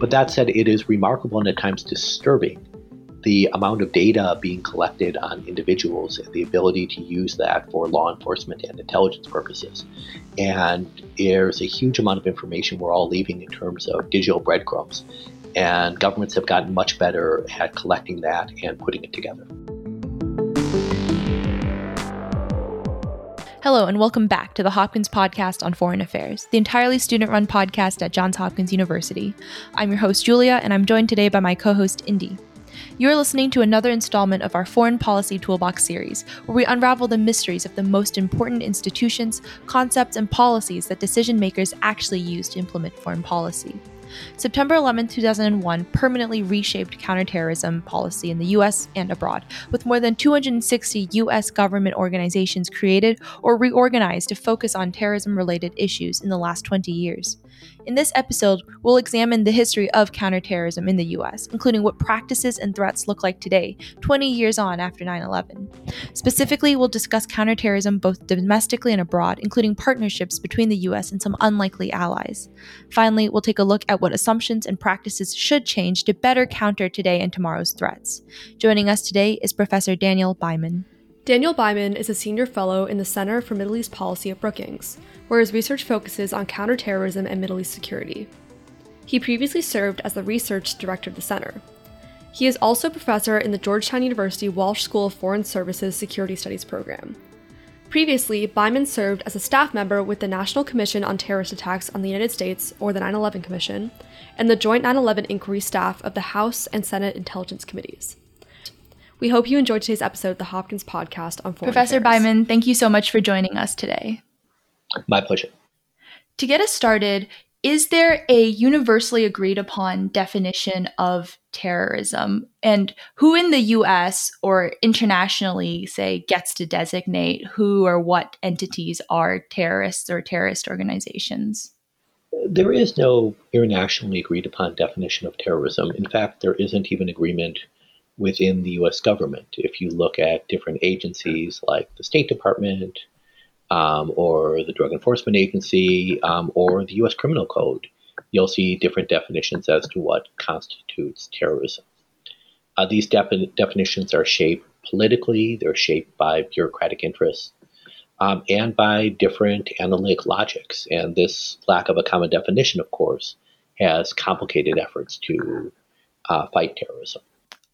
But that said, it is remarkable and at times disturbing the amount of data being collected on individuals and the ability to use that for law enforcement and intelligence purposes. And there's a huge amount of information we're all leaving in terms of digital breadcrumbs. And governments have gotten much better at collecting that and putting it together. Hello, and welcome back to the Hopkins Podcast on Foreign Affairs, the entirely student run podcast at Johns Hopkins University. I'm your host, Julia, and I'm joined today by my co host, Indy. You're listening to another installment of our Foreign Policy Toolbox series, where we unravel the mysteries of the most important institutions, concepts, and policies that decision makers actually use to implement foreign policy. September 11, 2001 permanently reshaped counterterrorism policy in the US and abroad, with more than 260 US government organizations created or reorganized to focus on terrorism related issues in the last 20 years. In this episode, we'll examine the history of counterterrorism in the US, including what practices and threats look like today, 20 years on after 9 11. Specifically, we'll discuss counterterrorism both domestically and abroad, including partnerships between the US and some unlikely allies. Finally, we'll take a look at what assumptions and practices should change to better counter today and tomorrow's threats. Joining us today is Professor Daniel Byman. Daniel Byman is a senior fellow in the Center for Middle East Policy at Brookings, where his research focuses on counterterrorism and Middle East security. He previously served as the research director of the center. He is also a professor in the Georgetown University Walsh School of Foreign Services Security Studies program. Previously, Byman served as a staff member with the National Commission on Terrorist Attacks on the United States, or the 9 11 Commission, and the Joint 9 11 Inquiry staff of the House and Senate Intelligence Committees. We hope you enjoyed today's episode of the Hopkins podcast on foreign Professor affairs. Byman, thank you so much for joining us today. My pleasure. To get us started, is there a universally agreed upon definition of terrorism? And who in the US or internationally, say, gets to designate who or what entities are terrorists or terrorist organizations? There is no internationally agreed upon definition of terrorism. In fact, there isn't even agreement within the US government. If you look at different agencies like the State Department, um, or the Drug Enforcement Agency um, or the U.S. Criminal Code, you'll see different definitions as to what constitutes terrorism. Uh, these defi- definitions are shaped politically, they're shaped by bureaucratic interests, um, and by different analytic logics. And this lack of a common definition, of course, has complicated efforts to uh, fight terrorism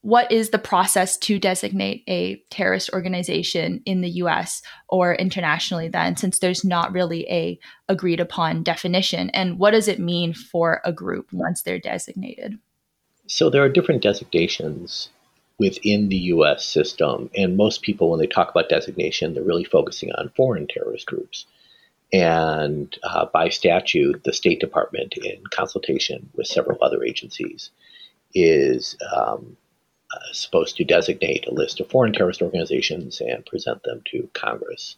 what is the process to designate a terrorist organization in the US or internationally then since there's not really a agreed upon definition? And what does it mean for a group once they're designated? So there are different designations within the US system and most people when they talk about designation they're really focusing on foreign terrorist groups. And uh, by statute the State Department in consultation with several other agencies is um, supposed to designate a list of foreign terrorist organizations and present them to Congress.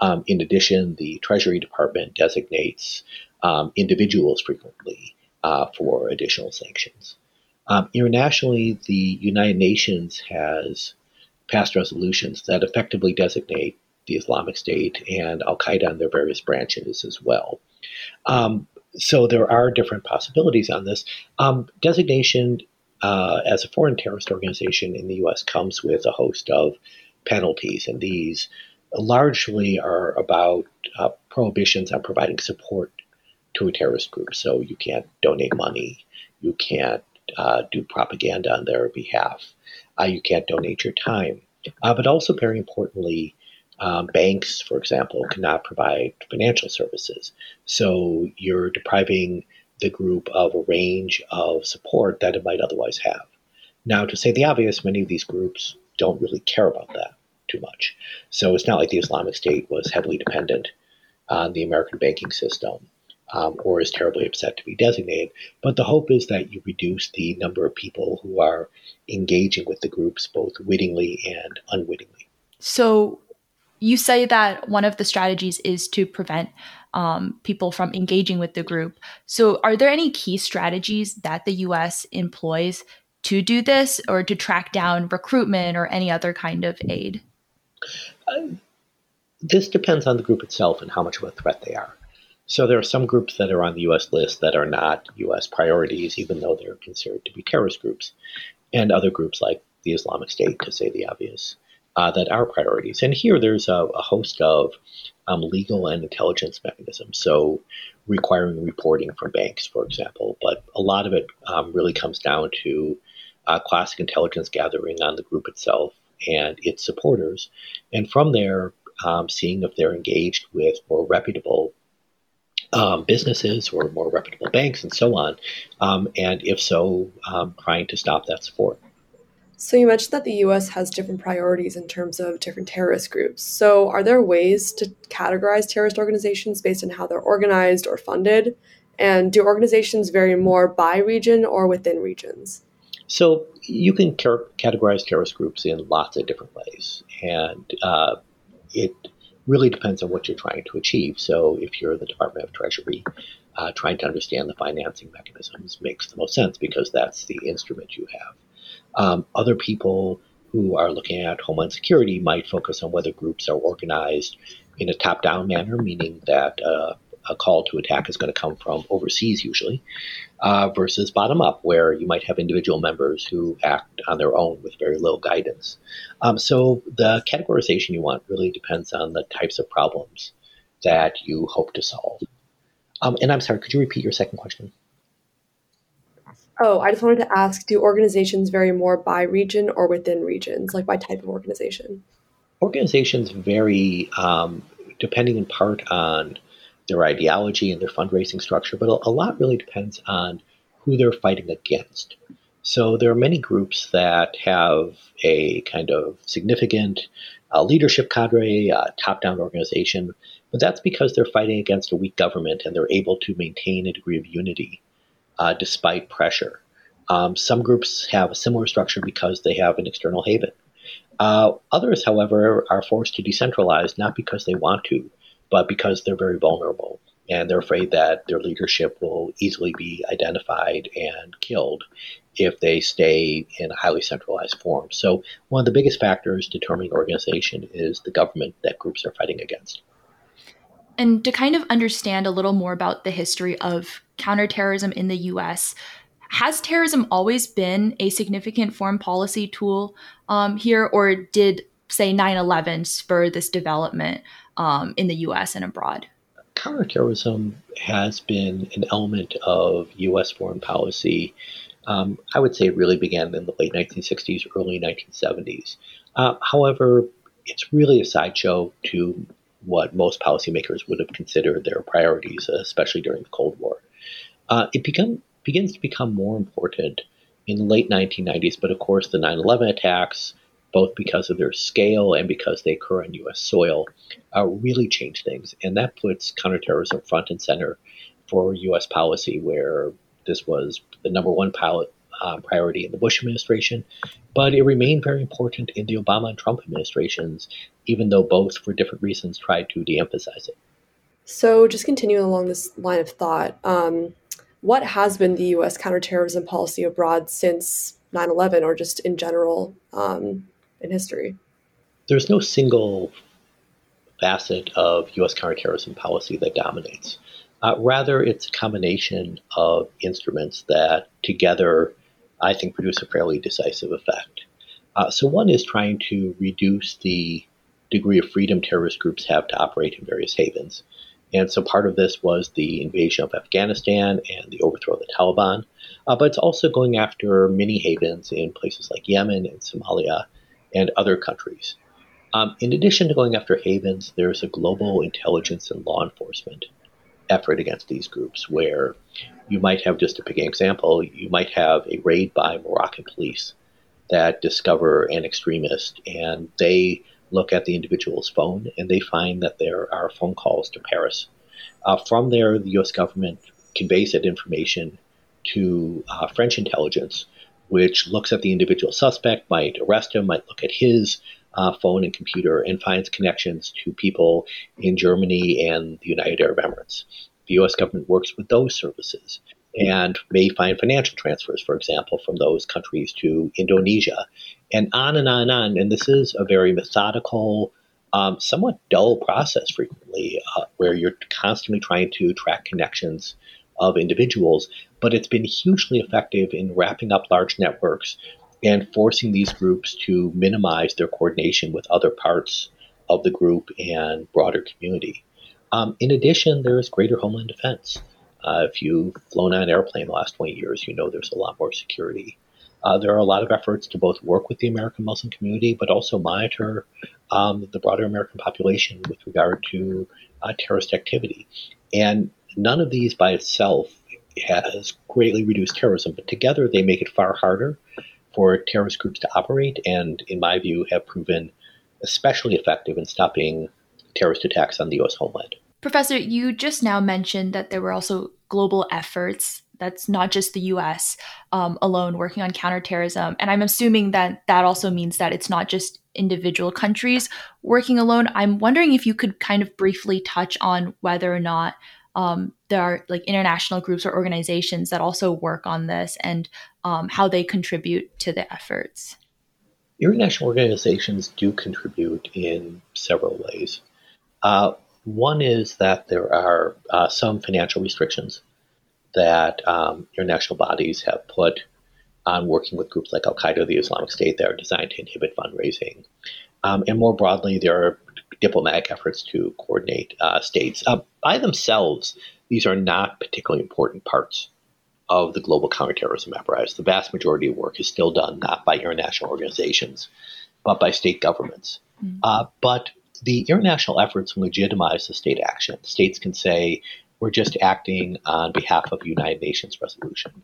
Um, in addition, the Treasury Department designates um, individuals frequently uh, for additional sanctions. Um, internationally, the United Nations has passed resolutions that effectively designate the Islamic State and Al Qaeda and their various branches as well. Um, so there are different possibilities on this. Um, designation uh, as a foreign terrorist organization in the U.S. comes with a host of penalties, and these largely are about uh, prohibitions on providing support to a terrorist group. So you can't donate money, you can't uh, do propaganda on their behalf, uh, you can't donate your time. Uh, but also, very importantly, um, banks, for example, cannot provide financial services. So you're depriving the group of a range of support that it might otherwise have. Now, to say the obvious, many of these groups don't really care about that too much. So it's not like the Islamic State was heavily dependent on the American banking system um, or is terribly upset to be designated. But the hope is that you reduce the number of people who are engaging with the groups both wittingly and unwittingly. So you say that one of the strategies is to prevent um, people from engaging with the group. So, are there any key strategies that the US employs to do this or to track down recruitment or any other kind of aid? Uh, this depends on the group itself and how much of a threat they are. So there are some groups that are on the U.S. list that are not U.S. priorities, even though they're considered to be terrorist groups, and other groups like the Islamic State, to say the obvious, uh, that are priorities. And here there's a, a host of um, legal and intelligence mechanisms. So requiring reporting from banks, for example, but a lot of it um, really comes down to uh, classic intelligence gathering on the group itself and its supporters, and from there, um, seeing if they're engaged with more reputable um, businesses or more reputable banks and so on, um, and if so, um, trying to stop that support. So you mentioned that the US has different priorities in terms of different terrorist groups. So are there ways to categorize terrorist organizations based on how they're organized or funded? And do organizations vary more by region or within regions? So you can categorize terrorist groups in lots of different ways, and uh, it really depends on what you're trying to achieve. So if you're the Department of Treasury, uh, trying to understand the financing mechanisms makes the most sense because that's the instrument you have. Um, other people who are looking at Homeland Security might focus on whether groups are organized in a top down manner, meaning that uh, a call to attack is going to come from overseas usually, uh, versus bottom up, where you might have individual members who act on their own with very little guidance. Um, so the categorization you want really depends on the types of problems that you hope to solve. Um, and I'm sorry, could you repeat your second question? Oh, I just wanted to ask do organizations vary more by region or within regions, like by type of organization? Organizations vary um, depending in part on their ideology and their fundraising structure, but a, lot really depends on who they're fighting against. So there are many groups that have a kind of significant uh, leadership cadre, uh, top down organization, but that's because they're fighting against a weak government and they're able to maintain a degree of unity uh, despite pressure. Um, some groups have a similar structure because they have an external haven. Uh, others, however, are forced to decentralize not because they want to, but because they're very vulnerable and they're afraid that their leadership will easily be identified and killed if they stay in a highly centralized form. So, one of the biggest factors determining organization is the government that groups are fighting against. And to kind of understand a little more about the history of counterterrorism in the US, has terrorism always been a significant foreign policy tool um, here, or did, say, 9 11 spur this development um, in the US and abroad? Counterterrorism has been an element of US foreign policy. Um, I would say it really began in the late 1960s, early 1970s. Uh, however, it's really a sideshow to what most policymakers would have considered their priorities, especially during the Cold War. Uh, it began, begins to become more important in the late 1990s, but of course, the 9 11 attacks, both because of their scale and because they occur on U.S. soil, uh, really change things. And that puts counterterrorism front and center for U.S. policy, where this was the number one pilot, uh, priority in the Bush administration, but it remained very important in the Obama and Trump administrations, even though both, for different reasons, tried to de emphasize it. So, just continuing along this line of thought, um, what has been the U.S. counterterrorism policy abroad since 9 11 or just in general um, in history? There's no single facet of U.S. counterterrorism policy that dominates. Uh, rather, it's a combination of instruments that together, I think, produce a fairly decisive effect. Uh, so, one is trying to reduce the degree of freedom terrorist groups have to operate in various havens. And so part of this was the invasion of Afghanistan and the overthrow of the Taliban. Uh, but it's also going after mini havens in places like Yemen and Somalia and other countries. Um, in addition to going after havens, there's a global intelligence and law enforcement effort against these groups where you might have, just to pick an example, you might have a raid by Moroccan police that discover an extremist and they look at the individual's phone and they find that there are phone calls to Paris. Uh, from there, the US government conveys that information to uh, French intelligence, which looks at the individual suspect, might arrest him, might look at his uh, phone and computer, and finds connections to people in Germany and the United Arab Emirates. The US government works with those services and may find financial transfers, for example, from those countries to Indonesia, and on and on and on. And this is a very methodical, um, somewhat dull process frequently, uh, where you're constantly trying to track connections of individuals. But it's been hugely effective in wrapping up large networks and forcing these groups to minimize their coordination with other parts of the group and broader community. Um, in addition, there is greater homeland defense. Uh, if you've flown on an airplane the last 20 years, you know there's a lot more security. Uh, there are a lot of efforts to both work with the American Muslim community, but also monitor um, the broader American population with regard to uh, terrorist activity. And none of these by itself has greatly reduced terrorism, but together they make it far harder for terrorist groups to operate, and in my view, have proven especially effective in stopping terrorist attacks on the U.S. homeland. Professor, you just now mentioned that there were also global efforts. That's not just the US um, alone working on counterterrorism. And I'm assuming that that also means that it's not just individual countries working alone. I'm wondering if you could kind of briefly touch on whether or not um, there are like international groups or organizations that also work on this and um, how they contribute to the efforts. International organizations do contribute in several ways. Uh, one is that there are uh, some financial restrictions that um, international bodies have put on working with groups like Al Qaeda the Islamic State that are designed to inhibit fundraising. Um, and more broadly, there are diplomatic efforts to coordinate uh, states. Uh, by themselves, these are not particularly important parts of the global counterterrorism apparatus. The vast majority of work is still done not by international organizations, but by state governments. Mm-hmm. Uh, but the international efforts legitimize the state action. States can say, we're just acting on behalf of United Nations resolution.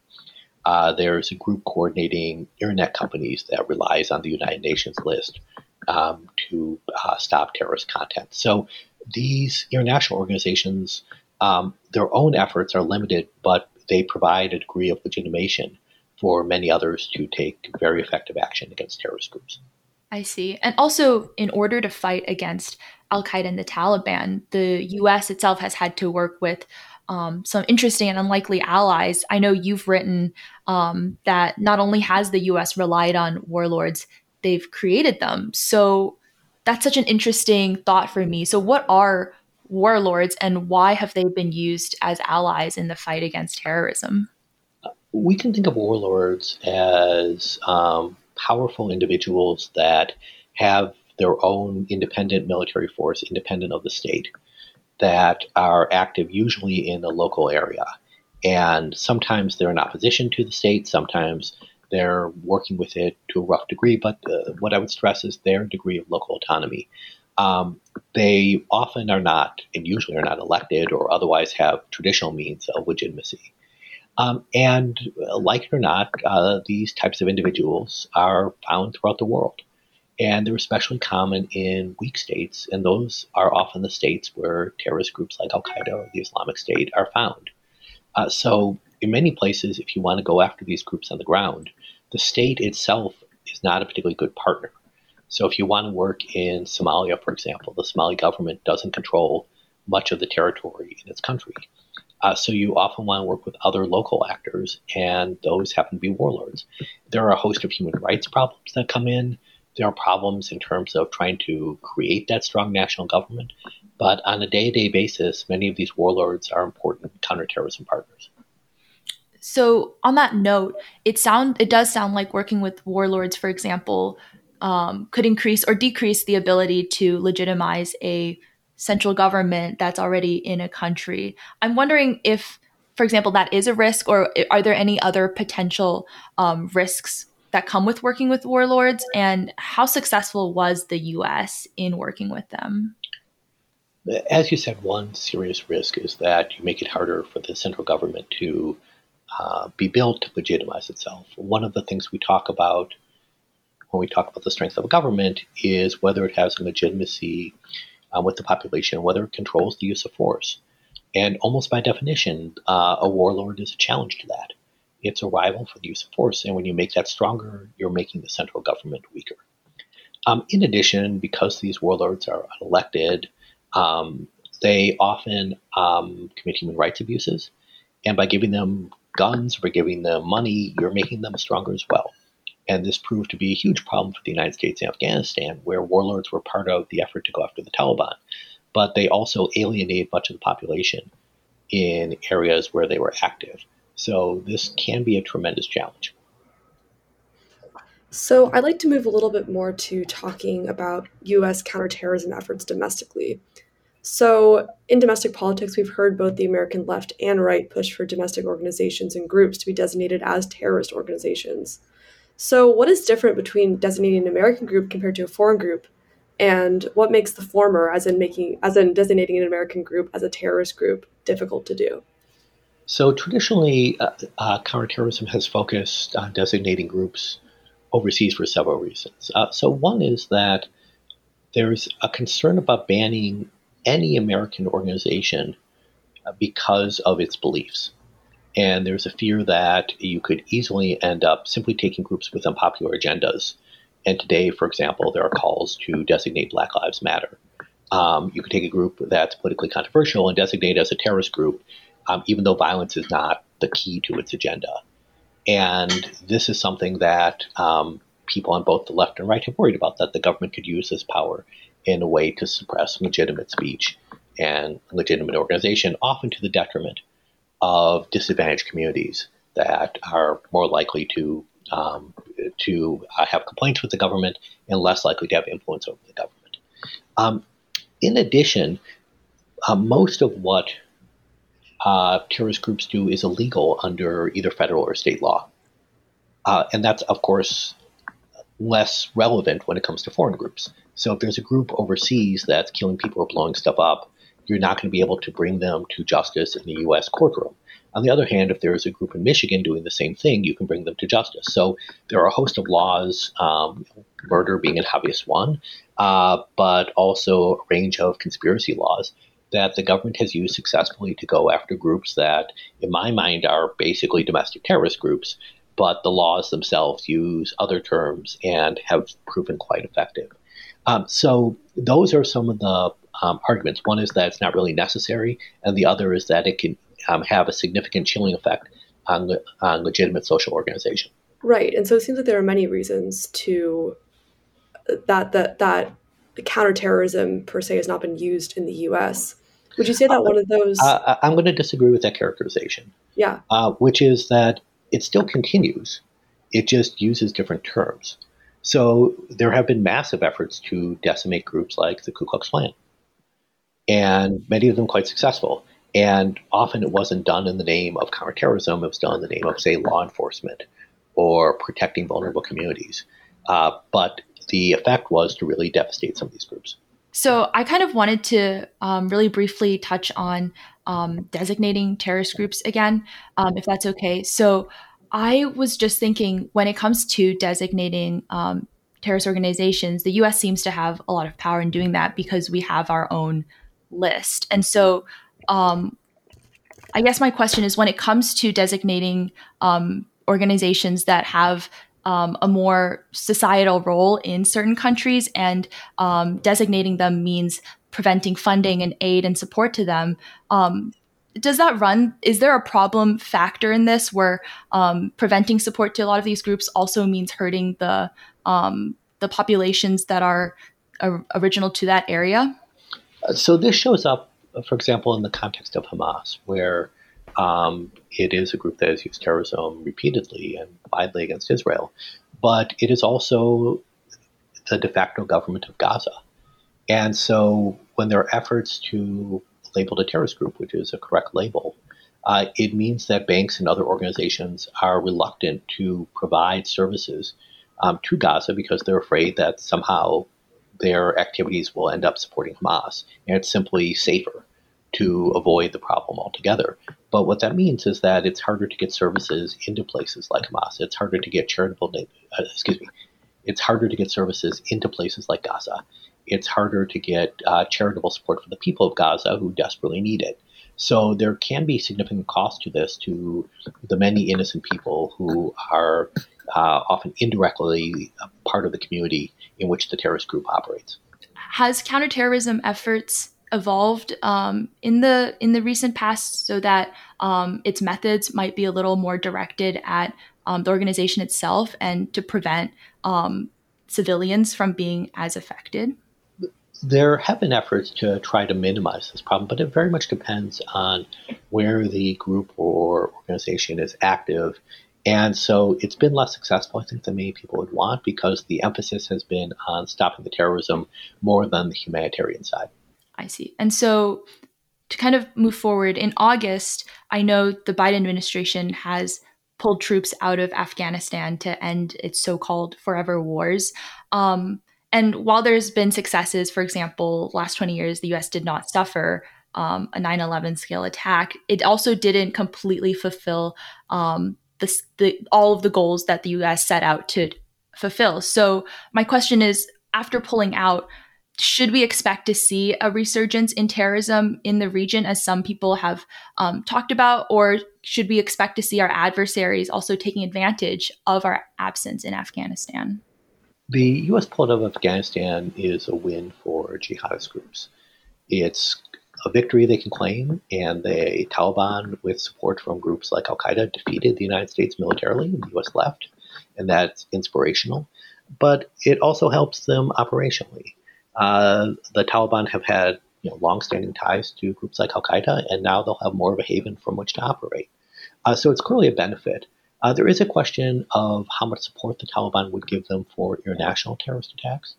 Uh, there's a group coordinating internet companies that relies on the United Nations list um, to uh, stop terrorist content. So these international organizations, um, their own efforts are limited, but they provide a degree of legitimation for many others to take very effective action against terrorist groups. I see. And also, in order to fight against Al Qaeda and the Taliban, the US itself has had to work with um, some interesting and unlikely allies. I know you've written um, that not only has the US relied on warlords, they've created them. So that's such an interesting thought for me. So, what are warlords and why have they been used as allies in the fight against terrorism? We can think of warlords as um, powerful individuals that have their own independent military force, independent of the state, that are active usually in a local area. And sometimes they're in opposition to the state, sometimes they're working with it to a rough degree, but uh, what I would stress is their degree of local autonomy. Um, they often are not, and usually are not elected or otherwise have traditional means of legitimacy. Um, and uh, like it or not, uh, these types of individuals are found throughout the world. And they're especially common in weak states, and those are often the states where terrorist groups like Al Qaeda or the Islamic State are found. Uh, so, in many places, if you want to go after these groups on the ground, the state itself is not a particularly good partner. So, if you want to work in Somalia, for example, the Somali government doesn't control much of the territory in its country. Uh, so you often want to work with other local actors, and those happen to be warlords. There are a host of human rights problems that come in. There are problems in terms of trying to create that strong national government. But on a day to day basis, many of these warlords are important counterterrorism partners. So on that note, it sound it does sound like working with warlords, for example, um, could increase or decrease the ability to legitimize a central government that's already in a country. I'm wondering if, for example, that is a risk, or are there any other potential um, risks that come with working with warlords? And how successful was the US in working with them? As you said, one serious risk is that you make it harder for the central government to uh, be built to legitimize itself. One of the things we talk about when we talk about the strength of a government is whether it has legitimacy um, with the population, whether it controls the use of force. And almost by definition, uh, a warlord is a challenge to that. It's a rival for the use of force. And when you make that stronger, you're making the central government weaker. Um, in addition, because these warlords are unelected, um, they often um, commit human rights abuses. And by giving them guns, by giving them money, you're making them stronger as well. And this proved to be a huge problem for the United States and Afghanistan, where warlords were part of the effort to go after the Taliban. But they also alienated much of the population in areas where they were active. So this can be a tremendous challenge. So I'd like to move a little bit more to talking about U.S. counterterrorism efforts domestically. So, in domestic politics, we've heard both the American left and right push for domestic organizations and groups to be designated as terrorist organizations. So, what is different between designating an American group compared to a foreign group, and what makes the former, as in making, as in designating an American group as a terrorist group, difficult to do? So, traditionally, uh, uh, counterterrorism has focused on designating groups overseas for several reasons. Uh, so, one is that there's a concern about banning any American organization uh, because of its beliefs. And there's a fear that you could easily end up simply taking groups with unpopular agendas. And today, for example, there are calls to designate Black Lives Matter. Um, you could take a group that's politically controversial and designate it as a terrorist group, um, even though violence is not the key to its agenda. And this is something that um, people on both the left and right have worried about that the government could use this power in a way to suppress legitimate speech and legitimate organization, often to the detriment of disadvantaged communities that are more likely to um, to uh, have complaints with the government and less likely to have influence over the government. Um, in addition, uh, most of what uh, terrorist groups do is illegal under either federal or state law. Uh, and that's, of course, less relevant when it comes to foreign groups. So if there's a group overseas that's killing people or blowing stuff up, you're not going to be able to bring them to justice in the U.S. courtroom. On the other hand, if there is a group in Michigan doing the same thing, you can bring them to justice. So there are a host of laws, um, murder being an obvious one, uh, but also a range of conspiracy laws that the government has used successfully to go after groups that, in my mind, are basically domestic terrorist groups, but the laws themselves use other terms and have proven quite effective. Um, so those are some of the um, arguments. One is that it's not really necessary, and the other is that it can um, have a significant chilling effect on, on legitimate social organization. Right, and so it seems that there are many reasons to that that that counterterrorism per se has not been used in the U.S. Would you say that uh, one of those? Uh, I'm going to disagree with that characterization. Yeah, uh, which is that it still continues. It just uses different terms. So there have been massive efforts to decimate groups like the Ku Klux Klan, and many of them quite successful. And often it wasn't done in the name of counterterrorism, it was done in the name of, say, law enforcement or protecting vulnerable communities. Uh, but the effect was to really devastate some of these groups. So I kind of wanted to um, really briefly touch on um, designating terrorist groups again, um, if that's okay. So I was just thinking when it comes to designating um, terrorist organizations, the US seems to have a lot of power in doing that because we have our own list. And so um, I guess my question is when it comes to designating um, organizations that have um, a more societal role in certain countries and um, designating them means preventing funding and aid and support to them. Does that run? Is there a problem factor in this where um, preventing support to a lot of these groups also means hurting the um, the populations that are uh, original to that area? So this shows up, for example, in the context of Hamas, where um, it is a group that has used terrorism repeatedly and widely against Israel, but it is also the de facto government of Gaza. And so when there are efforts to labeled a terrorist group, which is a correct label, uh, it means that banks and other organizations are reluctant to provide services um, to Gaza because they're afraid that somehow their activities will end up supporting Hamas. And it's simply safer to avoid the problem altogether. But what that means is that it's harder to get services into places like Hamas. It's harder to get charitable, uh, excuse me, it's harder to get services into places like Gaza it's harder to get uh, charitable support for the people of Gaza who desperately need it. So there can be significant cost to this to the many innocent people who are uh, often indirectly part of the community in which the terrorist group operates. Has counterterrorism efforts evolved um, in the in the recent past so that um, its methods might be a little more directed at um, the organization itself and to prevent um, civilians from being as affected? There have been efforts to try to minimize this problem, but it very much depends on where the group or organization is active. And so it's been less successful, I think, than many people would want because the emphasis has been on stopping the terrorism more than the humanitarian side. I see. And so to kind of move forward, in August, I know the Biden administration has pulled troops out of Afghanistan to end its so called forever wars. Um, and while there's been successes, for example, last 20 years, the US did not suffer um, a 9 11 scale attack, it also didn't completely fulfill um, the, the, all of the goals that the US set out to fulfill. So, my question is after pulling out, should we expect to see a resurgence in terrorism in the region, as some people have um, talked about, or should we expect to see our adversaries also taking advantage of our absence in Afghanistan? The U.S. pullout of Afghanistan is a win for jihadist groups. It's a victory they can claim, and the Taliban, with support from groups like Al Qaeda, defeated the United States militarily and the U.S. left, and that's inspirational. But it also helps them operationally. Uh, the Taliban have had you know, long-standing ties to groups like Al Qaeda, and now they'll have more of a haven from which to operate. Uh, so it's clearly a benefit. Uh, there is a question of how much support the Taliban would give them for international terrorist attacks,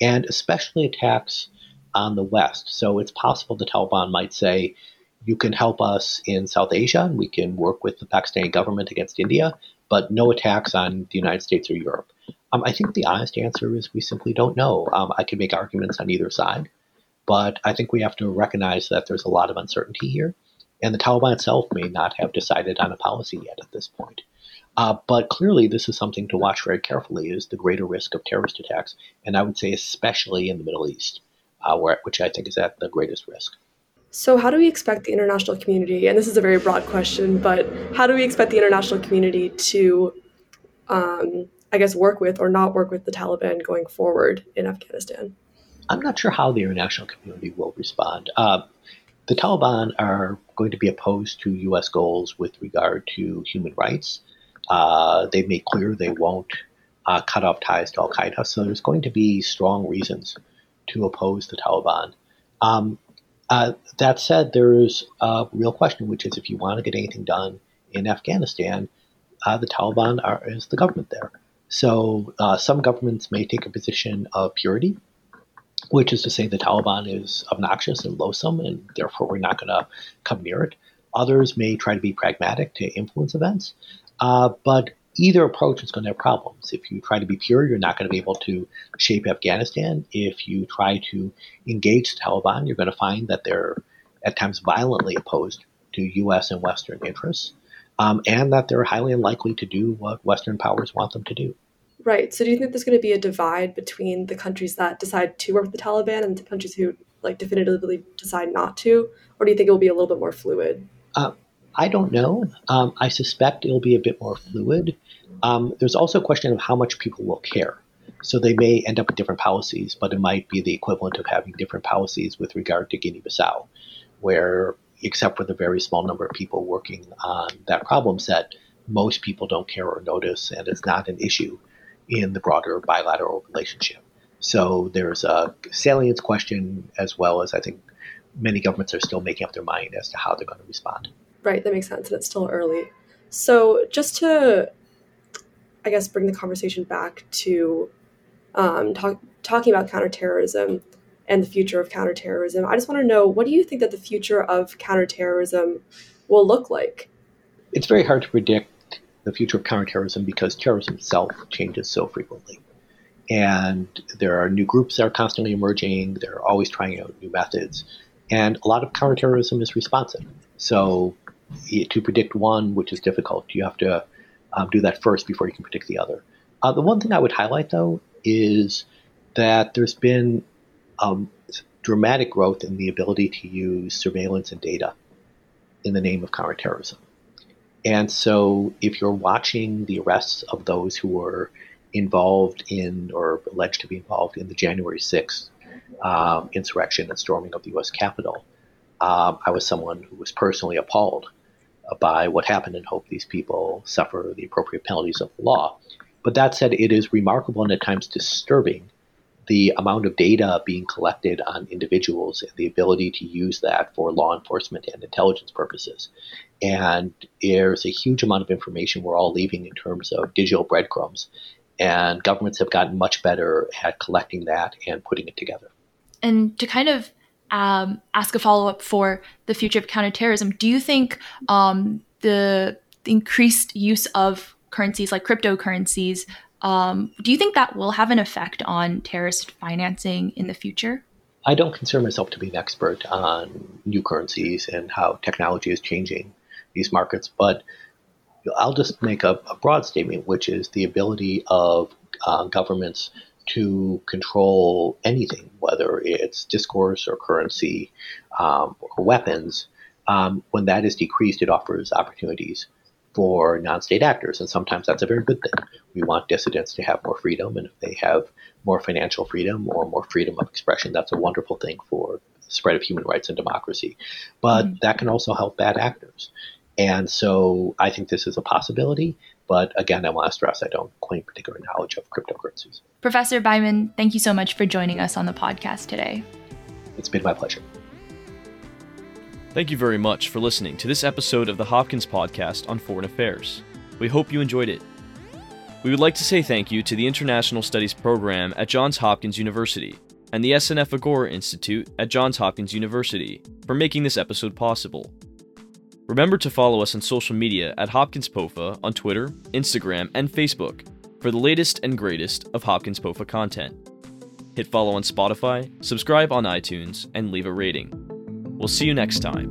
and especially attacks on the West. So it's possible the Taliban might say, you can help us in South Asia, and we can work with the Pakistani government against India, but no attacks on the United States or Europe. Um, I think the honest answer is we simply don't know. Um, I can make arguments on either side, but I think we have to recognize that there's a lot of uncertainty here, and the Taliban itself may not have decided on a policy yet at this point. Uh, but clearly, this is something to watch very carefully: is the greater risk of terrorist attacks, and I would say especially in the Middle East, uh, where, which I think is at the greatest risk. So, how do we expect the international community, and this is a very broad question, but how do we expect the international community to um, I guess, work with or not work with the Taliban going forward in Afghanistan? I'm not sure how the international community will respond. Uh, the Taliban are going to be opposed to U.S. goals with regard to human rights. Uh, they've made clear they won't uh, cut off ties to Al Qaeda, so there's going to be strong reasons to oppose the Taliban. Um, uh, that said, there's a real question, which is if you want to get anything done in Afghanistan, uh, the Taliban are, is the government there. So uh, some governments may take a position of purity, which is to say the Taliban is obnoxious and loathsome, and therefore we're not going to come near it. Others may try to be pragmatic to influence events, uh, but either approach is going to have problems. If you try to be pure, you're not going to be able to shape Afghanistan. If you try to engage the Taliban, you're going to find that they're at times violently opposed to U.S. and Western interests um, and that they're highly unlikely to do what Western powers want them to do. Right. So, do you think there's going to be a divide between the countries that decide to work with the Taliban and the countries who like definitively decide not to, or do you think it will be a little bit more fluid? Uh, I don't know. Um, I suspect it'll be a bit more fluid. Um, there's also a question of how much people will care. So they may end up with different policies, but it might be the equivalent of having different policies with regard to Guinea-Bissau, where except for the very small number of people working on that problem set, most people don't care or notice, and it's not an issue in the broader bilateral relationship. So there's a salience question as well as I think many governments are still making up their mind as to how they're going to respond. Right, that makes sense, and it's still early. So just to, I guess, bring the conversation back to um, talk, talking about counterterrorism and the future of counterterrorism. I just want to know what do you think that the future of counterterrorism will look like? It's very hard to predict the future of counterterrorism because terrorism itself changes so frequently. And there are new groups that are constantly emerging, they're always trying out new methods. And a lot of counterterrorism is responsive. So to predict one, which is difficult, you have to um, do that first before you can predict the other. Uh, the one thing I would highlight, though, is that there's been um, dramatic growth in the ability to use surveillance and data in the name of counterterrorism. And so, if you're watching the arrests of those who were involved in or alleged to be involved in the January 6th um, insurrection and storming of the U.S. Capitol, um, I was someone who was personally appalled by what happened and hope these people suffer the appropriate penalties of the law. But that said, it is remarkable and at times disturbing the amount of data being collected on individuals and the ability to use that for law enforcement and intelligence purposes. And there's a huge amount of information we're all leaving in terms of digital breadcrumbs. And governments have gotten much better at collecting that and putting it together. And to kind of um, ask a follow up for the future of counterterrorism, do you think um, the increased use of currencies like cryptocurrencies um, do you think that will have an effect on terrorist financing in the future? I don't consider myself to be an expert on new currencies and how technology is changing these markets, but I'll just make a, a broad statement, which is the ability of uh, governments to control anything, whether it's discourse or currency um, or weapons. Um, when that is decreased, it offers opportunities for non-state actors, and sometimes that's a very good thing. We want dissidents to have more freedom, and if they have more financial freedom or more freedom of expression, that's a wonderful thing for the spread of human rights and democracy. But mm-hmm. that can also help bad actors, and so I think this is a possibility. But again, I want to stress I don't claim particular knowledge of cryptocurrencies. Professor Byman, thank you so much for joining us on the podcast today. It's been my pleasure. Thank you very much for listening to this episode of the Hopkins Podcast on Foreign Affairs. We hope you enjoyed it. We would like to say thank you to the International Studies Program at Johns Hopkins University and the SNF Agora Institute at Johns Hopkins University for making this episode possible. Remember to follow us on social media at Hopkins POFA on Twitter, Instagram, and Facebook for the latest and greatest of Hopkins POFA content. Hit follow on Spotify, subscribe on iTunes, and leave a rating. We'll see you next time.